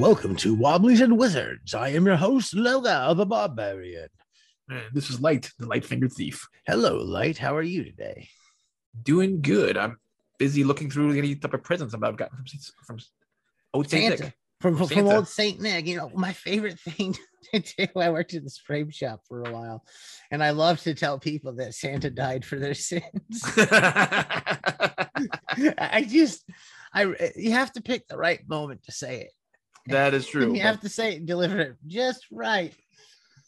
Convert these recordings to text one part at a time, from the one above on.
Welcome to Wobblies and Wizards. I am your host, Loga the Barbarian. And this is Light, the light fingered thief. Hello, Light. How are you today? Doing good. I'm busy looking through any type of presents I've gotten from from old Saint. Nick. From, from, from old Saint Nick. You know, my favorite thing to do, I worked in this frame shop for a while, and I love to tell people that Santa died for their sins. I just, I you have to pick the right moment to say it. That is true. You have to say it, deliver it just right.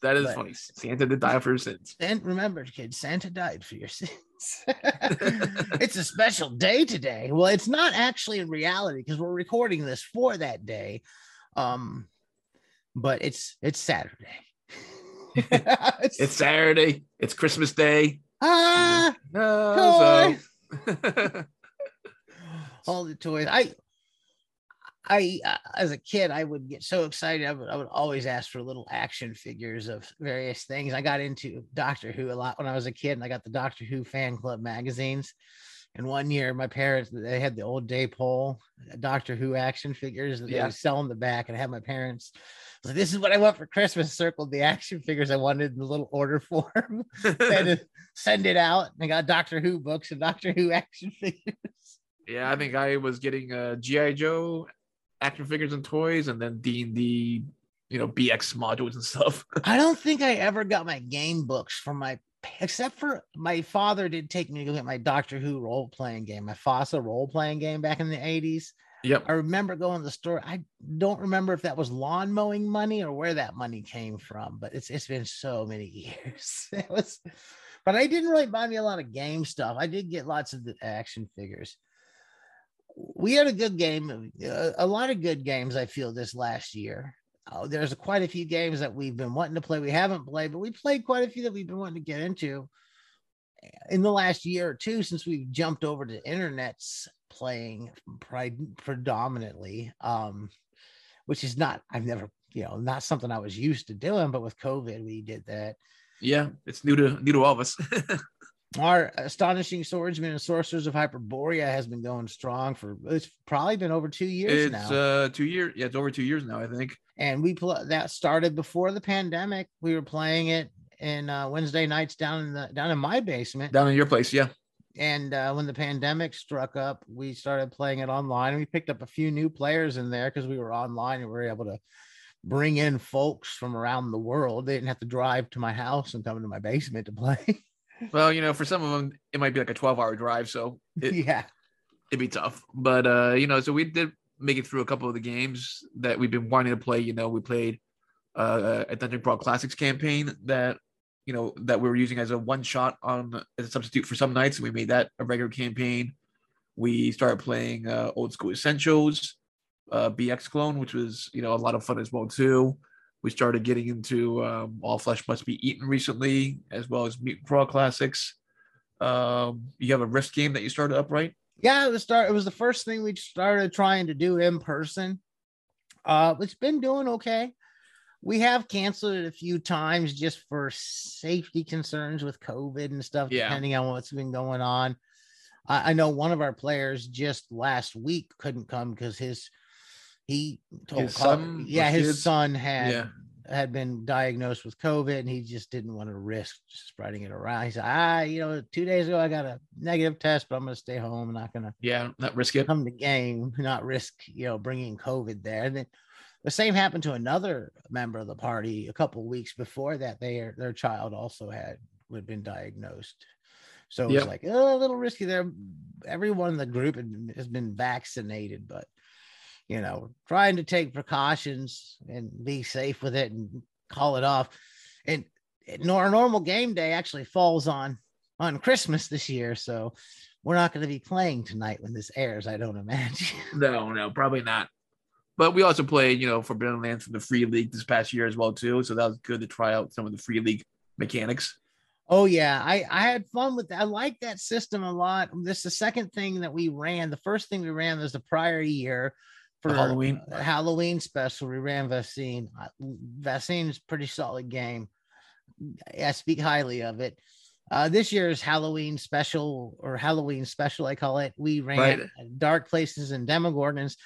that is but- funny. Santa did die for your sins. And remember, kids, Santa died for your sins. it's a special day today. Well, it's not actually in reality because we're recording this for that day. Um, but it's it's Saturday. it's, It's Saturday. It's Christmas Day. ah, No, so all the toys. I I uh, as a kid, I would get so excited. I would, I would always ask for little action figures of various things. I got into Doctor Who a lot when I was a kid, and I got the Doctor Who fan club magazines. And one year, my parents they had the old day Dapol Doctor Who action figures that they Yeah. would sell in the back, and I had my parents. Like, this is what I want for Christmas. Circled the action figures I wanted in the little order form. they send it out. And I got Doctor Who books and Doctor Who action figures. yeah, I think I was getting a GI Joe action figures and toys, and then D and D, you know, BX modules and stuff. I don't think I ever got my game books from my except for my father did take me to go get my Doctor Who role playing game, my FASA role playing game back in the 80s. yep. I remember going to the store. I don't remember if that was lawn mowing money or where that money came from, but it's it's been so many years. It was but I didn't really buy me a lot of game stuff. I did get lots of the action figures. We had a good game, a lot of good games. I feel this last year. Uh, there's quite a few games that we've been wanting to play. We haven't played, but we played quite a few that we've been wanting to get into in the last year or two since we've jumped over to internets playing predominantly um which is not i've never you know not something i was used to doing but with covid we did that Yeah, it's new to new to all of us. our astonishing swordsmen and sorcerers of hyperborea has been going strong for it's probably been over two years it's now It's uh two years. Yeah, it's over two years now. I think. and we pl- that started before the pandemic we were playing it in uh, wednesday nights down in the down in my basement Down in your place, yeah. and uh, when the pandemic struck up, we started playing it online. We picked up a few new players in there because we were online and we were able to bring in folks from around the world. They didn't have to drive to my house and come into my basement to play. Well, you know, for some of them, it might be like a twelve-hour drive, so it, yeah, it'd be tough. But uh, you know, so we did make it through a couple of the games that we've been wanting to play. You know, we played uh, a Dungeon Crawl Classics campaign that you know that we were using as a one shot on as a substitute for some nights, and we made that a regular campaign. We started playing uh, Old School Essentials, uh, BX Clone, which was you know a lot of fun as well too. We started getting into um, All Flesh Must Be Eaten recently, as well as Mutant Crawl Classics. Um, you have a Rift game that you started up, right? yeah. It was start. It was the first thing we started trying to do in person. Uh, it's been doing okay. We have canceled it a few times just for safety concerns with COVID and stuff, Yeah. depending on what's been going on. I, I know one of our players just last week couldn't come because his he told His son yeah, his kids? son had Yeah. had been diagnosed with COVID and he just didn't want to risk spreading it around. He said, ah, you know, two days ago I got a negative test, but I'm gonna stay home. I'm not gonna Yeah, not risk it. come to game, not risk, you know, bringing COVID there. And then the same happened to another member of the party a couple weeks before that. They their child also had had been diagnosed. So it Yep. was like oh, a little risky there. Everyone in the group had- has been vaccinated, but you know, trying to take precautions and be safe with it and call it off. And our normal game day actually falls on on Christmas this year, so we're not going to be playing tonight when this airs. I don't imagine. No, no, probably not. But we also played, you know, Forbidden Lands from the Free League this past year as well too. So that was good to try out some of the Free League mechanics. Oh yeah, I I had fun with that. I like that system a lot. This is the second thing that we ran. The first thing we ran was the prior year for Halloween. Halloween special. We ran Vaccine. Vaccine is pretty solid game. I speak highly of it. Uh, this year's Halloween special or Halloween special, I call it. We ran Right. Dark Places and Demogorgons.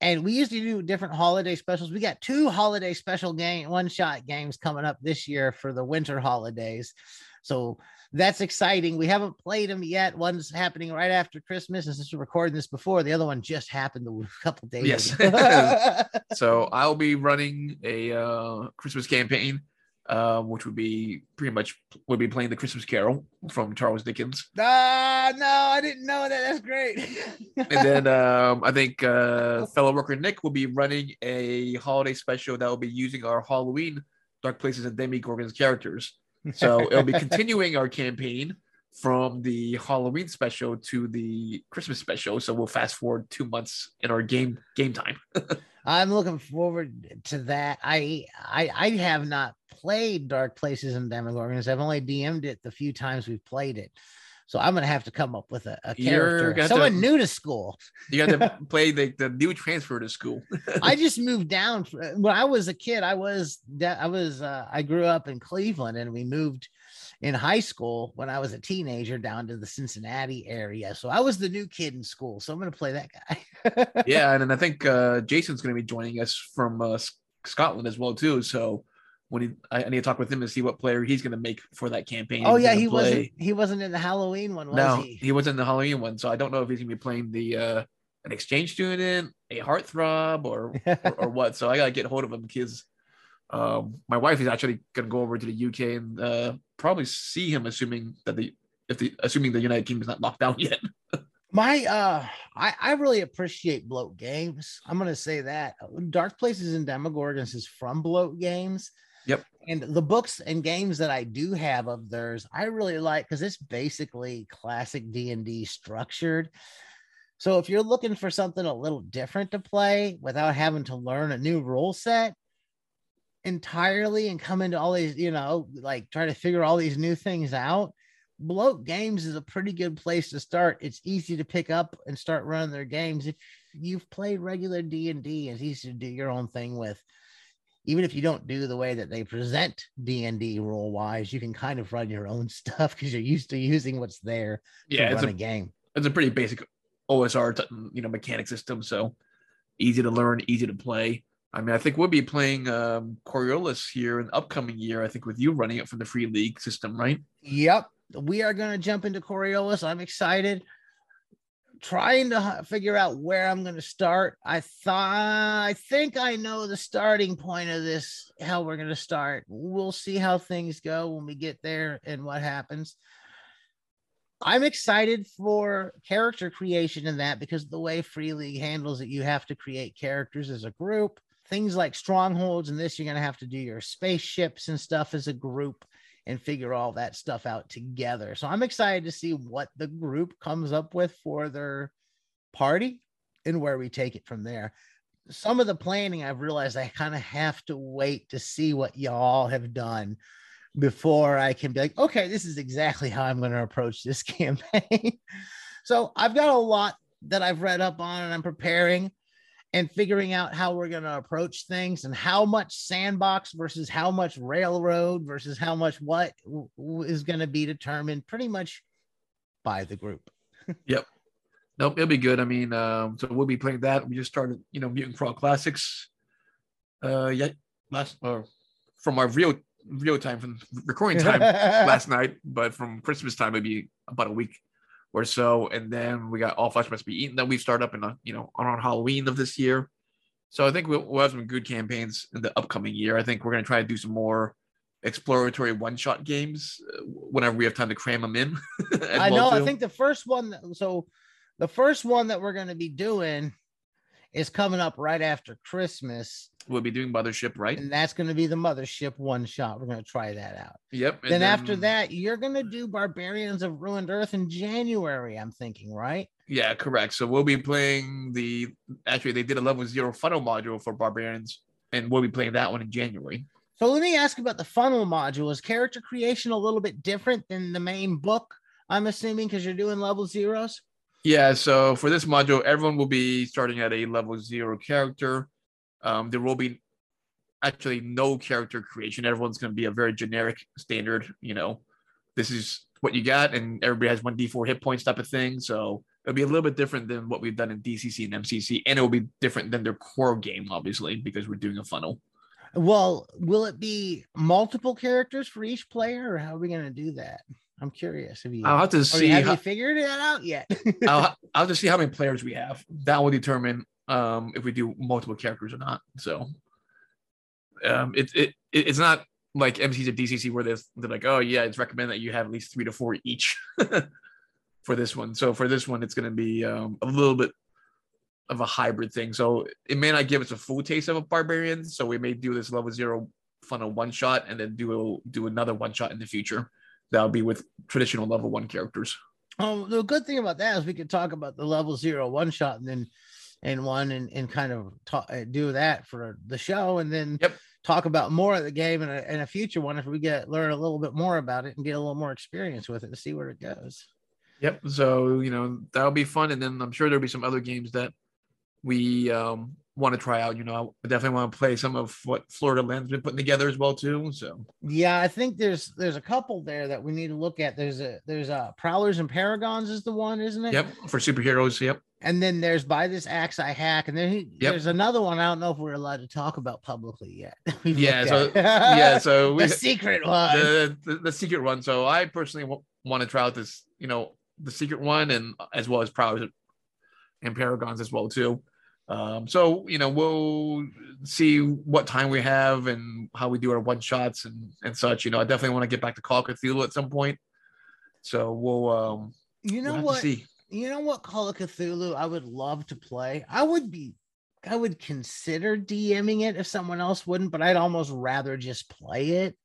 And we used to do different holiday specials. We got two holiday special game one shot games coming up this year for the winter holidays. So that's exciting. We haven't played them yet. One's happening right after Christmas, and since we're recording this before, the other one just happened a couple days. Yes. so I'll be running a uh, Christmas campaign, um, which would be pretty much would be playing the Christmas Carol from Charles Dickens. Ah, no, I didn't know that. That's great. and then um, I think uh, fellow worker Nick will be running a holiday special that will be using our Halloween Dark Places and Demogorgons characters. So it'll be continuing our campaign from the Halloween special to the Christmas special. So we'll fast forward two months in our game game time. I'm looking forward to that. I I I have not played Dark Places and Demogorgons. I've only DM'd it the few times we've played it. So I'm gonna have to come up with a, a character, someone to, new to school. You got to play the, the new transfer to school. I just moved down when I was a kid. I was I was uh, I grew up in Cleveland, and we moved in high school when I was a teenager down to the Cincinnati area. So I was the new kid in school. So I'm gonna play that guy. yeah, and, and I think uh, Jason's gonna be joining us from uh, Scotland as well too. So when he I, need to talk with him to see what player he's going to make for that campaign. Oh yeah, he play. wasn't he wasn't in the Halloween one, was no, he? he wasn't in the Halloween one, so I don't know if he's going to be playing the uh an exchange student, a heartthrob, or or, or what. So I got to get hold of him because um, my wife is actually going to go over to the UK and uh, probably see him, assuming that the if the assuming the United Kingdom is not locked down yet. my uh I, I really appreciate bloat games i'm gonna say that dark places and demogorgons is from bloat games. And the books and games that I do have of theirs, I really like because it's basically classic D and D structured. So if you're looking for something a little different to play without having to learn a new rule set entirely and come into all these, you know, like try to figure all these new things out, Bloat Games is a pretty good place to start. It's easy to pick up and start running their games. If you've played regular D and D, it's easy to do your own thing with even if you don't do the way that they present D&D rule wise, you can kind of run your own stuff because you're used to using what's there yeah, run a, a, game. It's a pretty basic OSR, t- you know, mechanic system. So easy to learn, easy to play. I mean, I think we'll be playing um, Coriolis here in the upcoming year. I think with you running it from the free league system, right? Yep. We are going to jump into Coriolis. I'm excited trying to figure out where I'm going to start. I thought I think I know the starting point of this, how we're going to start. We'll see how things go when we get there and what happens. I'm excited for character creation in that because the way Free League handles it, you have to create characters as a group. Things like strongholds and this, you're going to have to do your spaceships and stuff as a group and figure all that stuff out together. So I'm excited to see what the group comes up with for their party and where we take it from there. Some of the planning I've realized I kind of have to wait to see what y'all have done before I can be like, okay, this is exactly how I'm going to approach this campaign. so I've got a lot that I've read up on and I'm preparing and figuring out how we're going to approach things and how much sandbox versus how much railroad versus how much what is going to be determined pretty much by the group. yep. Nope, it'll be good. I mean, um, so we'll be playing that. We just started, you know, Mutant Crawl Classics. Uh, yeah, last or uh, from our real real time from recording time last night, but from Christmas time, maybe about a week or so. And then we got All Flesh Must Be Eaten that we've started up in, a, you know, around Halloween of this year. So I think we'll, we'll have some good campaigns in the upcoming year. I think we're going to try to do some more exploratory one shot games uh, whenever we have time to cram them in. I know. Too. I think the first one, so the first one that we're going to be doing is coming up right after Christmas. We'll be doing Mothership, right? And that's going to be the Mothership one shot. We're going to try that out. Yep. Then, then, after that, you're going to do Barbarians of Ruined Earth in January, I'm thinking, right? Yeah, correct. So we'll be playing the actually they did a level zero funnel module for Barbarians, and we'll be playing that one in January. So let me ask about the funnel module. Is character creation a little bit different than the main book? I'm assuming because you're doing level zeros. Yeah, so for this module, everyone will be starting at a level zero character. Um, there will be actually no character creation. Everyone's going to be a very generic standard. You know, this is what you got, and everybody has one d4 hit points type of thing. So it'll be a little bit different than what we've done in DCC and MCC, and it will be different than their core game, obviously, because we're doing a funnel. Well, will it be multiple characters for each player, or how are we going to do that? I'm curious. Have you? I'll have to see. have how, you figured that out yet? I'll, I'll just see how many players we have. That will determine um, if we do multiple characters or not. So, um, it, it it's not like MCs or DCC where they're, they're like, oh yeah, it's recommended that you have at least three to four each for this one. So for this one, it's going to be um, a little bit of a hybrid thing. So it may not give us a full taste of a barbarian. So we may do this level zero funnel one shot and then do a, do another one shot in the future. That'll be with traditional level one characters. Oh, the good thing about that is we could talk about the level zero one shot and then and one and, and kind of talk, do that for the show and then Yep. talk about more of the game in a, in a future one if we get learn a little bit more about it and get a little more experience with it and see where it goes. Yep. So, you know, that'll be fun. And then I'm sure there'll be some other games that we um, want to try out. You know, I definitely want to play some of what Flatland's been putting together as well, too. So, Yeah, I think there's there's a couple there that we need to look at. There's a there's a Prowlers and Paragons is the one, isn't it? yep. For superheroes. Yep. And then there's by this axe I hack, and then he, Yep. there's another one. I don't know if we're allowed to talk about publicly yet. Yeah. So, yeah. So we, the secret one. the, the, the secret one. So I personally w- want to try out this, you know, the secret one and as well as Prowlers and Paragons as well, too. Um, so you know we'll see what time we have and how we do our one shots and and such. You know, I definitely want to get back to Call of Cthulhu at some point. So we'll um you know we'll what? You know what? Call of Cthulhu. I would love to play. I would be. I would consider DMing it if someone else wouldn't, but I'd almost rather just play it.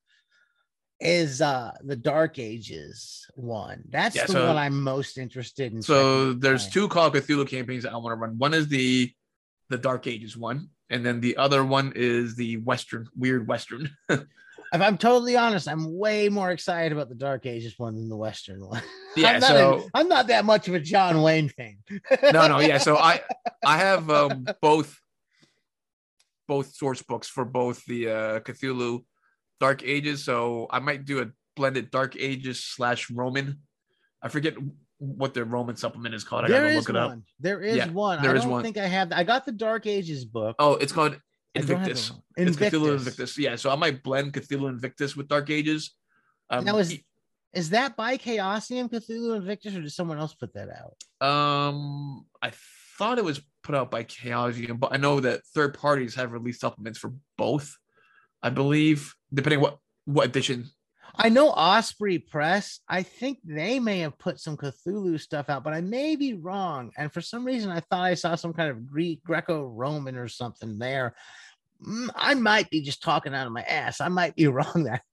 Is uh the Dark Ages one? That's Yeah, the so- one I'm most interested in. So there's two Call of Cthulhu campaigns that I want to run. One is the the Dark Ages one, and then the other one is the Western weird Western. If I'm totally honest, I'm way more excited about the Dark Ages one than the Western one. Yeah, I'm not, so- a, I'm not that much of a John Wayne fan. no, no, yeah. So I I have um, both both source books for both the uh, Cthulhu Dark Ages. So I might do a blended Dark Ages slash Roman. I forget what the Roman supplement is called. I There gotta look it up. one. There is Yeah, one. there I is don't one. think I have. I got the Dark Ages book. Oh, it's called I don't have the Invictus. It's Cthulhu Invictus. Invictus. Yeah, so I might blend Cthulhu Invictus with Dark Ages. Um, Now is is that by Chaosium Cthulhu Invictus, or did someone else put that out? Um, I thought it was put out by Chaosium, but I know that third parties have released supplements for both. I believe, depending what what edition. I know Osprey Press. I think they may have put some Cthulhu stuff out, but I may be wrong. And for some reason, I thought I saw some kind of Greek Greco-Roman or something there. Mm, I might be just talking out of my ass. I might be wrong there.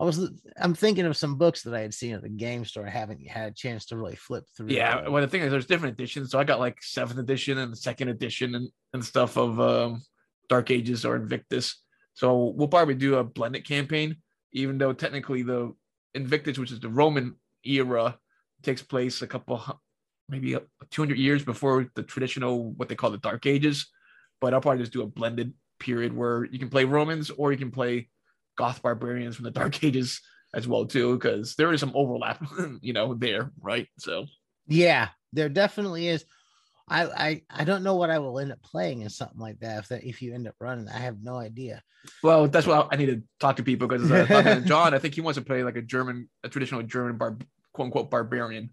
I was I'm thinking of some books that I had seen at the game store. I haven't had a chance to really flip through. Yeah, well, the thing is, there's different editions. So I got like seventh edition and the second edition and, and stuff of um, Dark Ages or Invictus. So we'll probably do a blended campaign, even though technically the Invictus, which is the Roman era, takes place a couple, maybe 200 years before the traditional, what they call the Dark Ages. But I'll probably just do a blended period where you can play Romans or you can play Goth barbarians from the Dark Ages as well too, because there is some overlap, you know, there, right? So. Yeah, there definitely is. I, I I don't know what I will end up playing in something like that. If that if you end up running, I have no idea. Well, that's why I need to talk to people because uh, John, I think he wants to play like a German, a traditional German bar, quote unquote barbarian,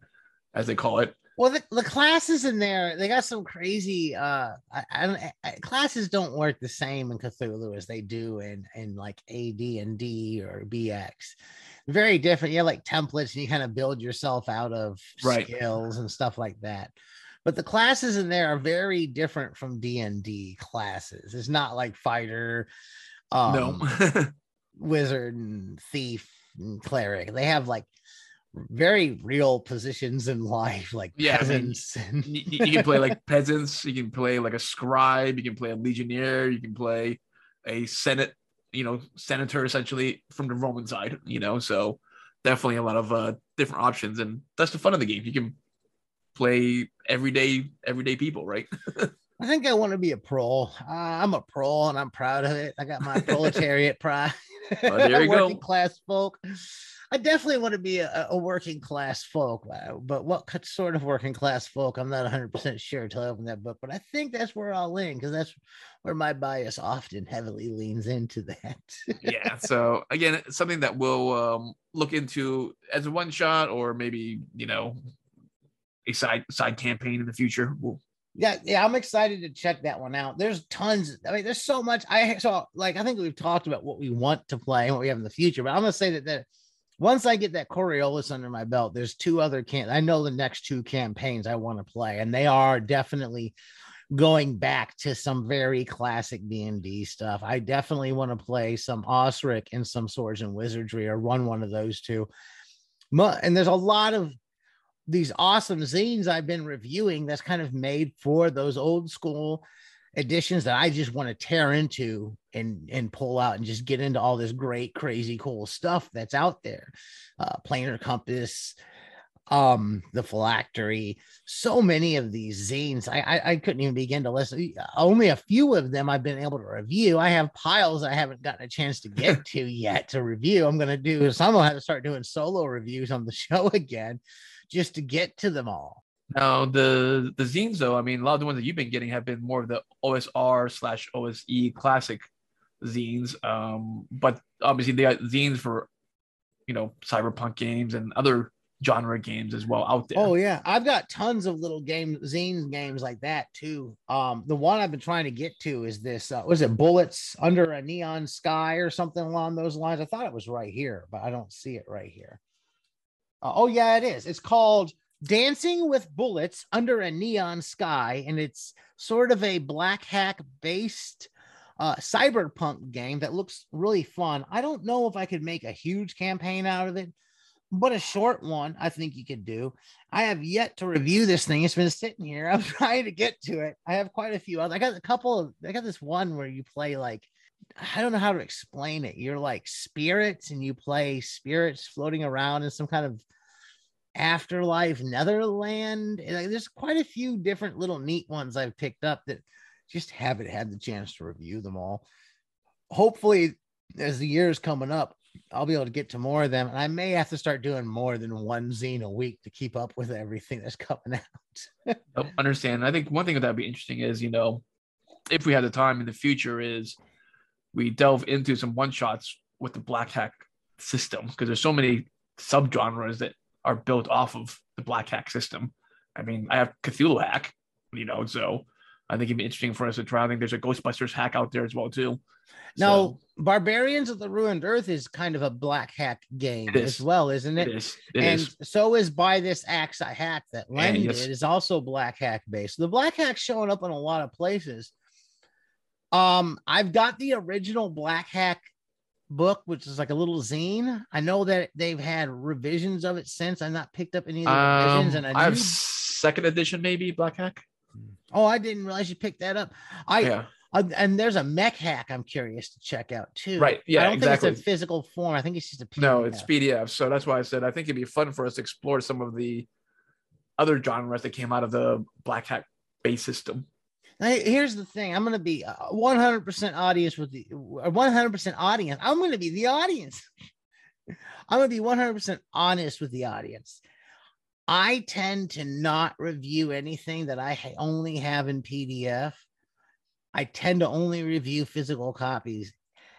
as they call it. Well, the, the classes in there, they got some crazy. Uh, I, I. I, classes don't work the same in Cthulhu as they do in in like AD and D or BX. Very different. You have like templates, and you kind of build yourself out of Right. skills and stuff like that. But the classes in there are very different from D and D classes. It's not like fighter, um, no, wizard and thief and cleric. They have like very real positions in life, like Yeah, I mean, peasants and you, you can play like peasants, you can play like a scribe, you can play a legionnaire, you can play a senate, you know, senator essentially from the Roman side, you know. So definitely a lot of uh, different options, and that's the fun of the game. You can play everyday everyday people, right? I think I want to be a pro. Uh, I'm a pro and I'm proud of it. I got my proletariat pride. Well, there you go. Working class folk. I definitely want to be a, a working class folk, uh, but what sort of working class folk? I'm not 100 percent sure until I open that book. But I think that's where I'll lean because that's where my bias often heavily leans into that. yeah. So again, something that we'll um, look into as a one shot, or maybe you know, a side side campaign in the future. We'll yeah, yeah, I'm excited to check that one out. There's tons. I mean, there's so much. I saw like I think we've talked about what we want to play and what we have in the future, but I'm gonna say that that once I get that Coriolis under my belt, there's two other can. I know the next two campaigns I want to play, and they are definitely going back to some very classic D&D stuff. I definitely want to play some Osric and some Swords and Wizardry or run one of those two. And there's a lot of these awesome zines I've been reviewing that's kind of made for those old school editions that I just want to tear into and and pull out and just get into all this great, crazy, cool stuff that's out there. Uh, Planar Compass, um, the Phylactery, so many of these zines. I, I I couldn't even begin to listen. Only a few of them I've been able to review. I have piles I haven't gotten a chance to get to yet to review. I'm gonna do some. I'll have to start doing solo reviews on the show again just to get to them all. Now the the zines though, I mean, a lot of the ones that you've been getting have been more of the OSR slash OSE classic zines. Um, but obviously they got zines for you know cyberpunk games and other genre games as well out there. Oh yeah, I've got tons of little game zines games like that too. Um, the one I've been trying to get to is this. Uh, was it Bullets Under a Neon Sky or something along those lines? I thought it was right here, but I don't see it right here. Uh, oh yeah, it is. It's called Dancing with Bullets Under a Neon Sky, and it's sort of a black hack based uh, cyberpunk game that looks really fun. I don't know if I could make a huge campaign out of it, but a short one I think you could do. I have yet to review this thing. It's been sitting here. I'm trying to get to it. I have quite a few. I got a couple of. I got this one where you play like I don't know how to explain it. You're like spirits and you play spirits floating around in some kind of afterlife netherland eh, there's quite a few different little neat ones i've picked up that just haven't had the chance to review them all. Hopefully as the year is coming up i'll be able to get to more of them and i may have to start doing more than one zine a week to keep up with everything that's coming out. Understand. I think one thing that would be interesting is you know if we had the time in the future is we delve into some one shots with the black hack system because there's so many subgenres that are built off of the black hack system. I mean, I have Cthulhu hack, you know, so I think it'd be interesting for us to try. I think there's a Ghostbusters hack out there as well too. Now, so, Barbarians of the Ruined Earth is kind of a black hack game as well, isn't it? It is. It and is. so is By This Axe I Hack that Len did is also black hack based. The black hack showing up in a lot of places. Um, I've got the original black hack book, which is like a little zine. I know that they've had revisions of it since. I've not picked up any of the um, revisions, and I, I have second edition, maybe Black Hack. Oh, I didn't realize you picked that up. I yeah. Uh, and there's a mech hack I'm curious to check out too. Right. Yeah. I don't exactly. think it's a physical form. I think it's just a PDF. No, it's PDF. So that's why I said I think it'd be fun for us to explore some of the other genres that came out of the Black Hack base system. Here's the thing: I'm going to be uh, 100% audience with the 100% audience. I'm going to be the audience. I'm going to be 100% honest with the audience. I tend to not review anything that I only have in PDF. I tend to only review physical copies.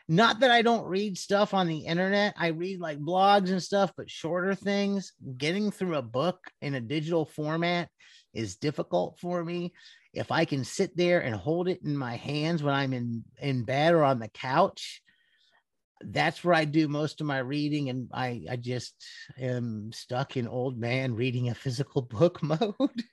Not that I don't read stuff on the internet. I read like blogs and stuff, but shorter things. Getting through a book in a digital format is difficult for me if I can sit there and hold it in my hands when I'm in in bed or on the couch, that's where I do most of my reading. And I I just am stuck in old man reading a physical book mode.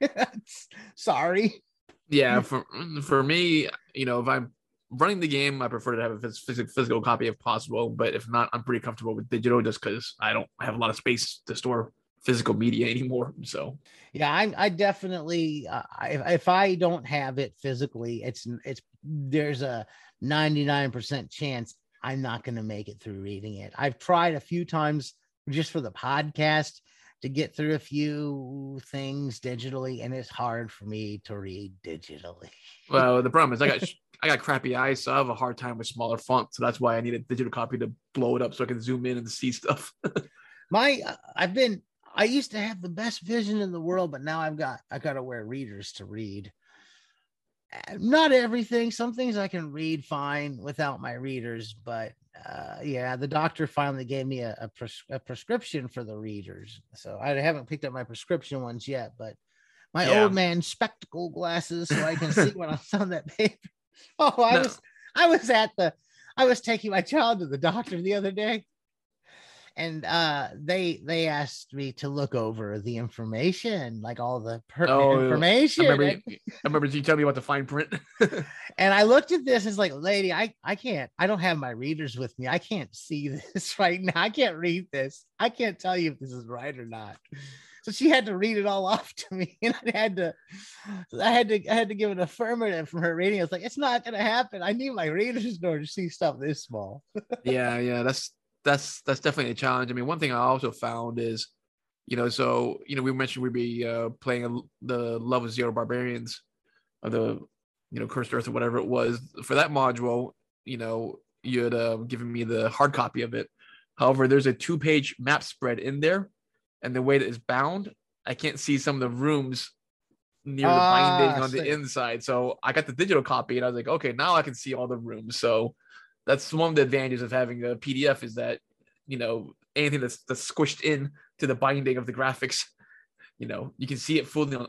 Sorry. Yeah, for for me, you know, if I'm running the game, I prefer to have a physical physical copy if possible. But if not, I'm pretty comfortable with digital just because I don't have a lot of space to store physical media anymore. So yeah, I, I definitely uh, if, if I don't have it physically, it's it's there's a 99% chance I'm not going to make it through reading it. I've tried a few times just for the podcast to get through a few things digitally, and it's hard for me to read digitally. Well, the problem is I got I got crappy eyes, so I have a hard time with smaller font. So that's why I need a digital copy to blow it up so I can zoom in and see stuff. My, uh, I've been. I used to have the best vision in the world, but now I've got. I got to wear readers to read. Uh, Not everything. Some things I can read fine without my readers, but uh, yeah, the doctor finally gave me a, a, pres- a prescription for the readers. So I haven't picked up my prescription ones yet, but my Yeah. old man spectacle glasses so I can see when I'm on that paper. Oh, I No. was I was at the I was taking my child to the doctor the other day. And uh they they asked me to look over the information, like all the pertinent Oh, I remember, you, I remember you telling me about the fine print. and I looked at this, it's like, lady, I, I can't, I don't have my readers with me. I can't see this right now. I can't read this. I can't tell you if this is right or not. So she had to read it all off to me. And I had to, I had to, I had to give an affirmative from her reading. I was like, it's not gonna happen. I need my readers in order to see stuff this small. yeah, yeah, that's that's that's definitely a challenge. I mean, one thing I also found is, you know, so you know, we mentioned we'd be uh, playing a, the Love of Zero Barbarians, or the you know Cursed Earth or whatever it was for that module. You know, you had uh, given me the hard copy of it. However, there's a two-page map spread in there, and the way that it's bound, I can't see some of the rooms near the binding Ah, on the inside. So I got the digital copy, and I was like, okay, now I can see all the rooms. So that's one of the advantages of having a PDF is that you know anything that's that's squished in to the binding of the graphics, you know, you can see it fully on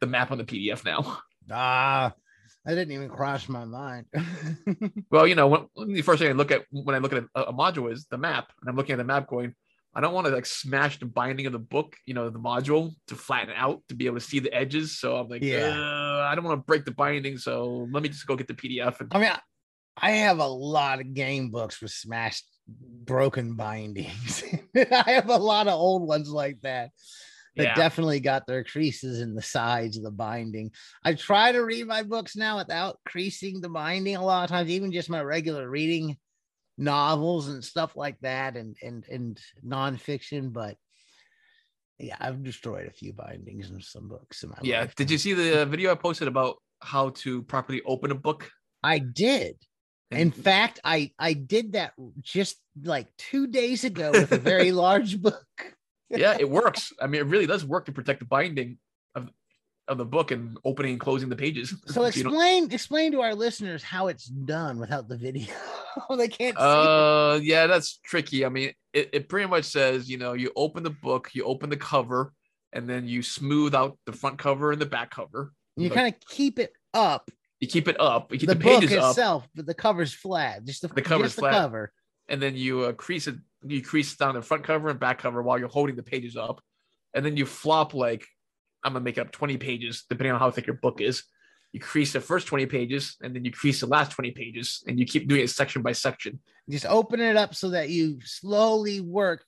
the map on the PDF now. Ah, I didn't even cross my mind. Well, you know, when, the first thing I look at when I look at a, a module is the map, and I'm looking at the map going, I don't want to like smash the binding of the book, you know, the module to flatten it out to be able to see the edges. So I'm like, Yeah. yeah, I don't want to break the binding, so let me just go get the PDF. And I mean, I- have a lot of game books with smashed, broken bindings. I have a lot of old ones like that that yeah, definitely got their creases in the sides of the binding. I try to read my books now without creasing the binding a lot of times, even just my regular reading novels and stuff like that and and and nonfiction, but yeah, I've destroyed a few bindings in some books in my yeah. life. Did you see the uh, video I posted about how to properly open a book? I did. In fact, I I did that just like two days ago with a very large book. yeah, it works. I mean, it really does work to protect the binding of of the book and opening and closing the pages. So explain explain to our listeners how it's done without the video. they can't see. it. Uh, yeah, that's tricky. I mean, it, it pretty much says, you know, you open the book, you open the cover, and then you smooth out the front cover and the back cover. You like- kind of keep it up, You keep it up, you keep the, the, book pages up, itself, but the cover's flat. Just the, The cover's just the cover. and then you uh, crease it. You crease down the front cover and back cover while you're holding the pages up, and then you flop like I'm gonna make up 20 pages depending on how thick your book is. You crease the first 20 pages, and then you crease the last 20 pages, and you keep doing it section by section. Just open it up so that you slowly work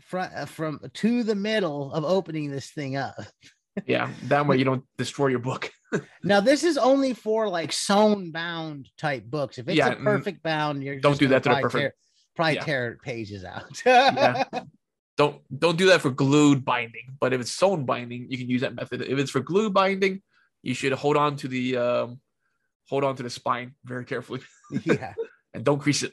from from to the middle of opening this thing up. Yeah, that way you don't destroy your book. Now this is only for like sewn bound type books. If it's Yeah, a perfect bound, you're don't just do that to the perfect- Tear, probably yeah. tear pages out. Yeah. don't don't do that for glued binding. But if it's sewn binding, you can use that method. If it's for glue binding, you should hold on to the um, hold on to the spine very carefully yeah. and don't crease it.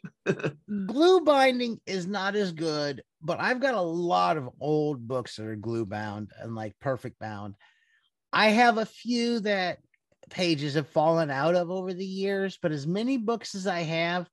glue binding is not as good, but I've got a lot of old books that are glue bound and like perfect bound. I have a few that pages have fallen out of over the years, but as many books as I have,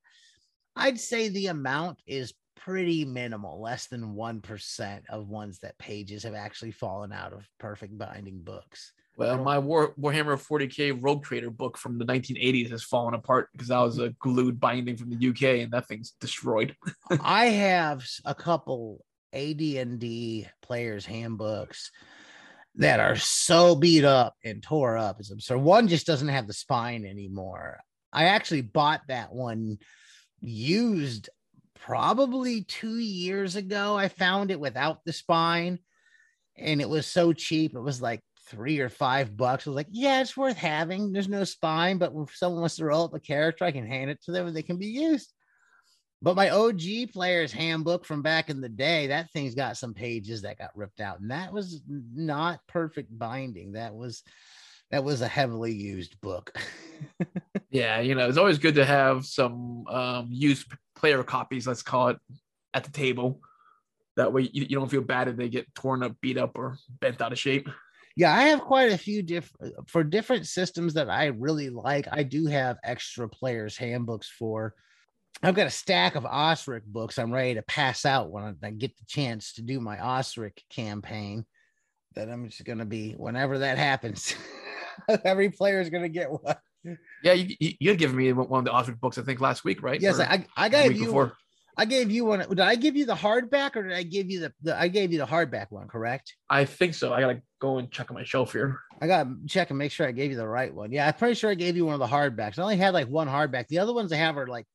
I'd say the amount is pretty minimal, less than 1% of ones that pages have actually fallen out of perfect binding books. Well, my War, Warhammer 40k Rogue Trader book from the 1980s has fallen apart because that was a glued binding from the UK, and that thing's destroyed. I have a couple AD&D players handbooks that are so beat up and tore up. It's absurd. One just doesn't have the spine anymore. I actually bought that one used probably two years ago. I found it without the spine and it was so cheap. It was like three or five bucks. I was like, yeah, it's worth having. There's no spine, but if someone wants to roll up a character, I can hand it to them and they can be used. But my OG player's handbook from back in the day, that thing's got some pages that got ripped out, and that was not perfect binding. That was that was a heavily used book. Yeah, you know, it's always good to have some um, used player copies, let's call it, at the table. That way you, you don't feel bad if they get torn up, beat up, or bent out of shape. Yeah, I have quite a few different for different systems that I really like. I do have extra players handbooks for. I've got a stack of Osric books I'm ready to pass out when I get the chance to do my Osric campaign. That I'm just going to be whenever that happens. Every player is going to get one. Yeah, you, you had given me one of the Osric books, I think, last week, right? Yes, Or I I gave you before. I gave you one. Did I give you the hardback or did I give you the, the I gave you the hardback one, correct? I think so. I gotta go and check on my shelf here. I gotta check and make sure I gave you the right one. Yeah, I'm pretty sure I gave you one of the hardbacks. I only had like one hardback. The other ones I have are like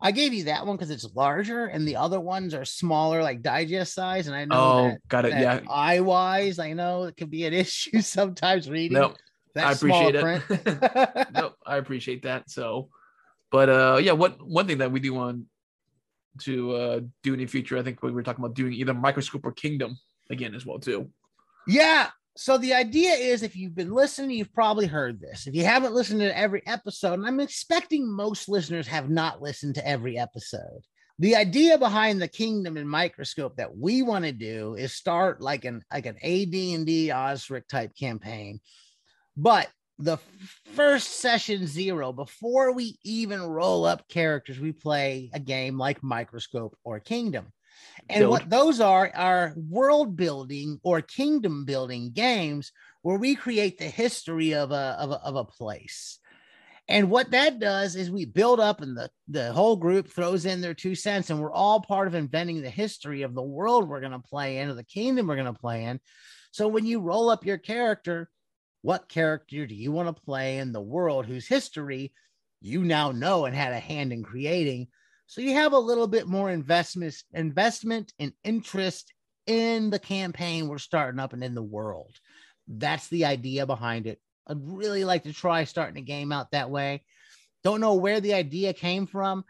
I gave you that one because it's larger, and the other ones are smaller, like digest size. And I know Oh, that, got it. Yeah. eye wise, I know it can be an issue sometimes reading No, that I appreciate it. print. no, I appreciate that. So, but uh, yeah, what one thing that we do want to uh do in the future, I think we were talking about doing either microscope or kingdom again as well too. Yeah. So the idea is if you've been listening, you've probably heard this. If you haven't listened to every episode, and I'm expecting most listeners have not listened to every episode. The idea behind the kingdom and microscope that we want to do is start like an like an AD&D Osric type campaign. But the first session zero, before we even roll up characters, we play a game like Microscope or Kingdom. And Build. what those are are world building or kingdom building games where we create the history of a, of a, of a place. And what that does is we build up, and the, the whole group throws in their two cents, and we're all part of inventing the history of the world we're going to play in or the kingdom we're going to play in. So when you roll up your character, what character do you want to play in the world whose history you now know and had a hand in creating? So you have a little bit more investment, investment and interest in the campaign we're starting up and in the world. That's the idea behind it. I'd really like to try starting a game out that way. Don't know where the idea came from.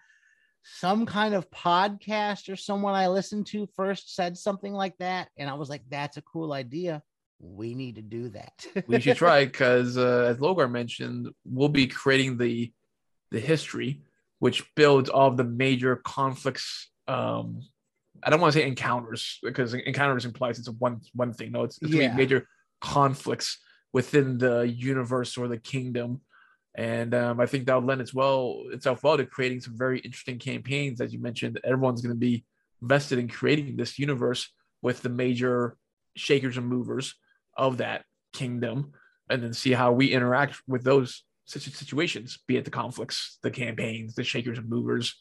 Some kind of podcast or someone I listened to first said something like that. And I was like, that's a cool idea. We need to do that. We should try because uh, as Logar mentioned, we'll be creating the the history which builds all of the major conflicts. Um, I don't want to say encounters because encounters implies it's a one one thing. No, it's, it's Yeah. major conflicts within the universe or the kingdom. And um, I think that'll lend its well itself well to creating some very interesting campaigns, as you mentioned. Everyone's going to be invested in creating this universe with the major shakers and movers of that kingdom, and then see how we interact with those such situations, be it the conflicts, the campaigns, the shakers and movers.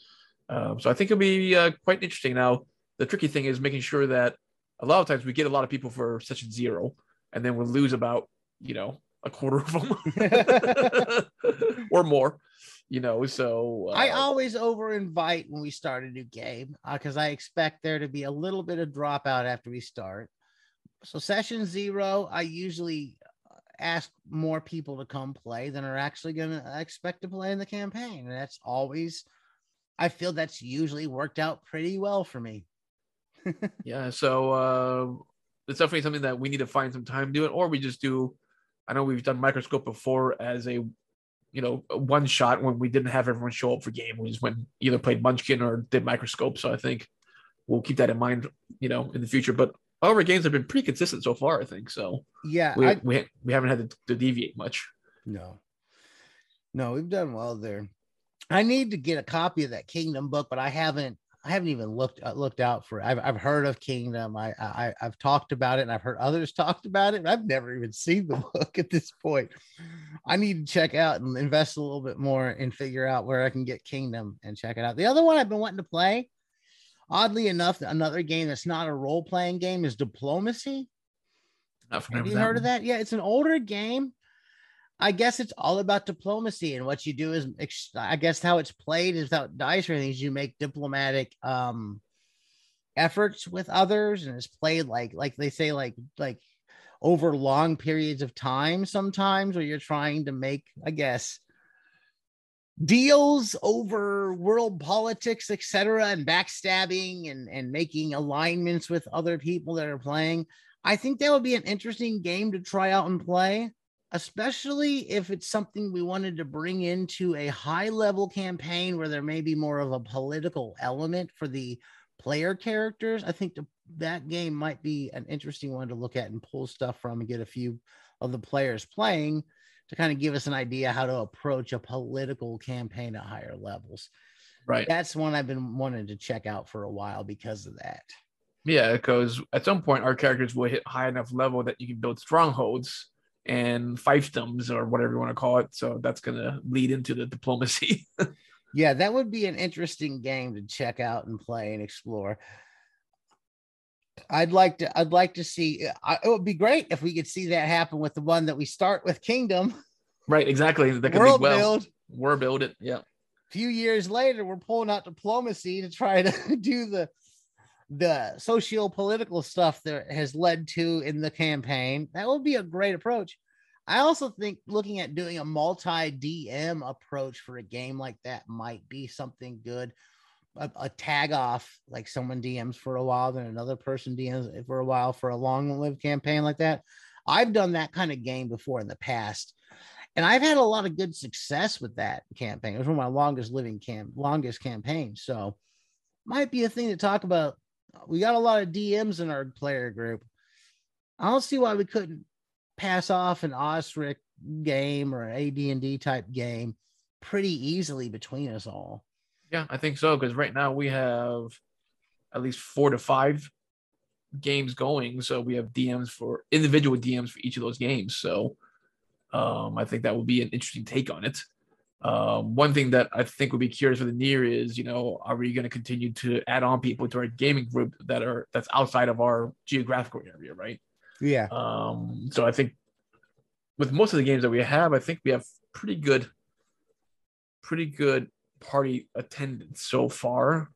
Um, so I think it'll be uh, quite interesting. Now, the tricky thing is making sure that a lot of times we get a lot of people for session zero, and then we'll lose about you know a quarter of them or more. You know, so uh, I always over invite when we start a new game because I expect there to be a little bit of dropout after we start. So, session zero, I usually uh, ask more people to come play than are actually going to expect to play in the campaign. And that's always, I feel that's usually worked out pretty well for me. yeah. So uh, it's definitely something that we need to find some time doing, or we just do. I know we've done microscope before as a you know one shot when we didn't have everyone show up for game. We just went either played Munchkin or did microscope. So I think we'll keep that in mind, you know, in the future. But all of our games have been pretty consistent so far. I think so. Yeah. We I, we, we haven't had to, to deviate much. No, no, we've done well there. I need to get a copy of that Kingdom book, but I haven't. I haven't even looked uh, looked out for it. I've I've heard of Kingdom. I I I've talked about it, and I've heard others talked about it. and I've never even seen the book at this point. I need to check out and invest a little bit more and figure out where I can get Kingdom and check it out. The other one I've been wanting to play, oddly enough, another game that's not a role playing game is Diplomacy. Have you heard of that? Yeah, it's an older game. I guess it's all about diplomacy, and what you do is, I guess, how it's played is without dice or anything. is You make diplomatic um efforts with others, and it's played like, like they say, like, like over long periods of time. Sometimes, where you're trying to make, I guess, deals over world politics, etc., and backstabbing and and making alignments with other people that are playing. I think that would be an interesting game to try out and play, especially if it's something we wanted to bring into a high level campaign where there may be more of a political element for the player characters, I think the, that game might be an interesting one to look at and pull stuff from and get a few of the players playing to kind of give us an idea how to approach a political campaign at higher levels. Right. That's one I've been wanting to check out for a while because of that. Yeah, because at some point our characters will hit high enough level that you can build strongholds and fiefdoms or whatever you want to call it. So that's gonna lead into the diplomacy. yeah, that would be an interesting game to check out and play and explore. I'd like to. I'd like to see. Uh, it would be great if we could see that happen with the one that we start with Kingdom. Right. Exactly. That could World be well. build. World build it. Yeah. A few years later, we're pulling out diplomacy to try to do the the socio-political stuff that has led to in the campaign. That would be a great approach. I also think looking at doing a multi DM approach for a game like that might be something good. A, a, tag off, like someone DMs for a while, then another person DMs for a while for a long lived campaign like that. I've done that kind of game before in the past, and I've had a lot of good success with that campaign. It was one of my longest living camp, longest campaigns. So, might be a thing to talk about. We got a lot of DMs in our player group. I don't see why we couldn't pass off an Osric game or AD&D type game pretty easily between us all. Yeah, I think so. Because right now we have at least four to five games going. So we have DMs for individual DMs for each of those games. So um, I think that would be an interesting take on it. Um, one thing that I think would be curious for the near is, you know, are we going to continue to add on people to our gaming group that are that's outside of our geographical area, right? Yeah. Um, so I think with most of the games that we have, I think we have pretty good, pretty good party attendance so far.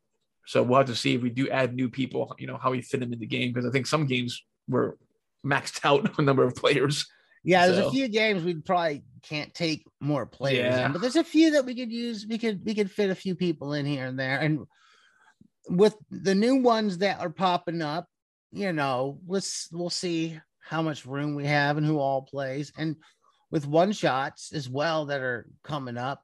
So we'll have to see if we do add new people, you know, how we fit them in the game. Because I think some games were maxed out a number of players. Yeah, there's so. a few games we probably can't take more players yeah. in, but there's a few that we could use. We could we could fit a few people in here and there. And with the new ones that are popping up, you know, let's we'll see how much room we have and who all plays. And with one shots as well that are coming up,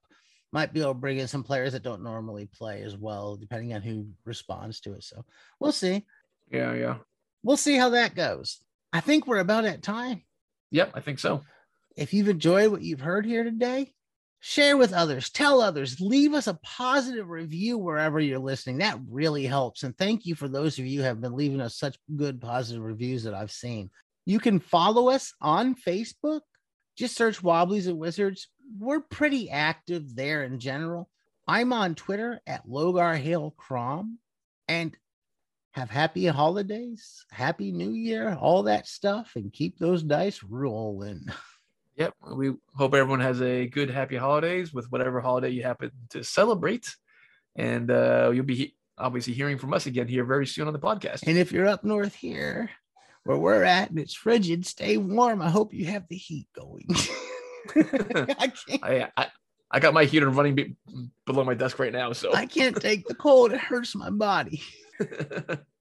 might be able to bring in some players that don't normally play as well, depending on who responds to it. So we'll see. Yeah, yeah. We'll see how that goes. I think we're about at time. Yep, I think so. If you've enjoyed what you've heard here today, share with others, tell others, leave us a positive review wherever you're listening. That really helps. And thank you for those of you who have been leaving us such good positive reviews that I've seen. You can follow us on Facebook. Just search Wobblies and Wizards we're pretty active there in general. I'm on Twitter at Logar Hale Crom and have happy holidays, happy new year, all that stuff, and keep those dice rolling. Yep. We hope everyone has a good, happy holidays with whatever holiday you happen to celebrate. And uh, you'll be obviously hearing from us again here very soon on the podcast. And if you're up north here, where we're at and it's frigid, stay warm. I hope you have the heat going. I, I, I, I got my heater running be- below my desk right now, so I can't take the cold. It hurts my body.